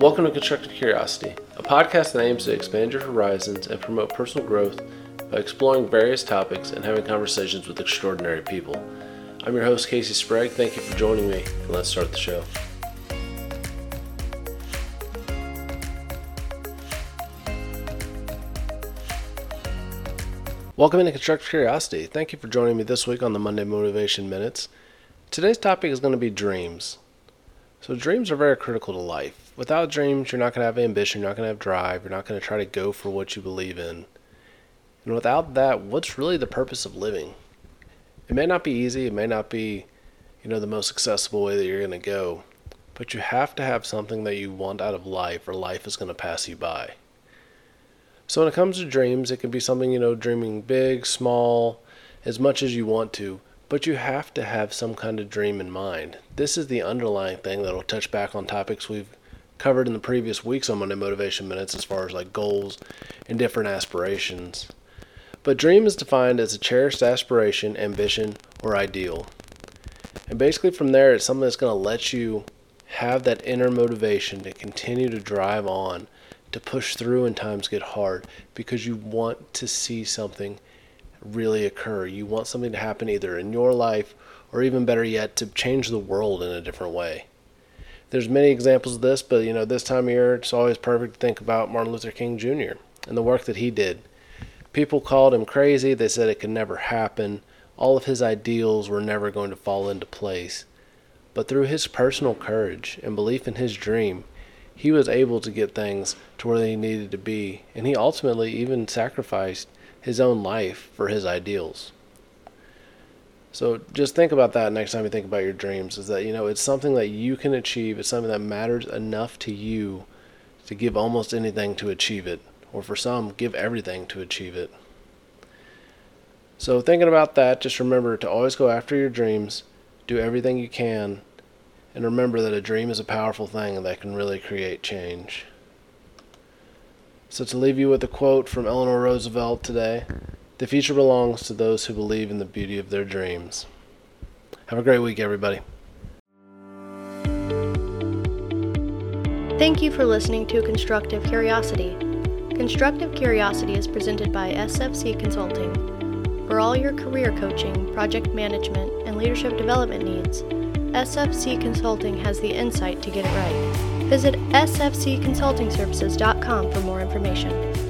Welcome to Constructive Curiosity, a podcast that aims to expand your horizons and promote personal growth by exploring various topics and having conversations with extraordinary people. I'm your host, Casey Sprague. Thank you for joining me, and let's start the show. Welcome to Constructive Curiosity. Thank you for joining me this week on the Monday Motivation Minutes. Today's topic is going to be dreams. So, dreams are very critical to life. Without dreams, you're not going to have ambition, you're not going to have drive, you're not going to try to go for what you believe in. And without that, what's really the purpose of living? It may not be easy, it may not be, you know, the most accessible way that you're going to go, but you have to have something that you want out of life, or life is going to pass you by. So, when it comes to dreams, it can be something, you know, dreaming big, small, as much as you want to, but you have to have some kind of dream in mind. This is the underlying thing that'll touch back on topics we've covered in the previous weeks on Monday Motivation Minutes as far as like goals and different aspirations. But dream is defined as a cherished aspiration, ambition, or ideal. And basically from there it's something that's going to let you have that inner motivation to continue to drive on, to push through when times get hard because you want to see something really occur. You want something to happen either in your life or even better yet to change the world in a different way. There's many examples of this, but you know, this time of year it's always perfect to think about Martin Luther King Jr. and the work that he did. People called him crazy, they said it could never happen. All of his ideals were never going to fall into place. But through his personal courage and belief in his dream, he was able to get things to where they needed to be, and he ultimately even sacrificed his own life for his ideals. So just think about that next time you think about your dreams is that you know it's something that you can achieve, it's something that matters enough to you to give almost anything to achieve it, or for some, give everything to achieve it. So thinking about that, just remember to always go after your dreams, do everything you can, and remember that a dream is a powerful thing that can really create change. So, to leave you with a quote from Eleanor Roosevelt today the future belongs to those who believe in the beauty of their dreams. Have a great week, everybody. Thank you for listening to Constructive Curiosity. Constructive Curiosity is presented by SFC Consulting. For all your career coaching, project management, and leadership development needs, SFC Consulting has the insight to get it right. Visit sfcconsultingservices.com for more information.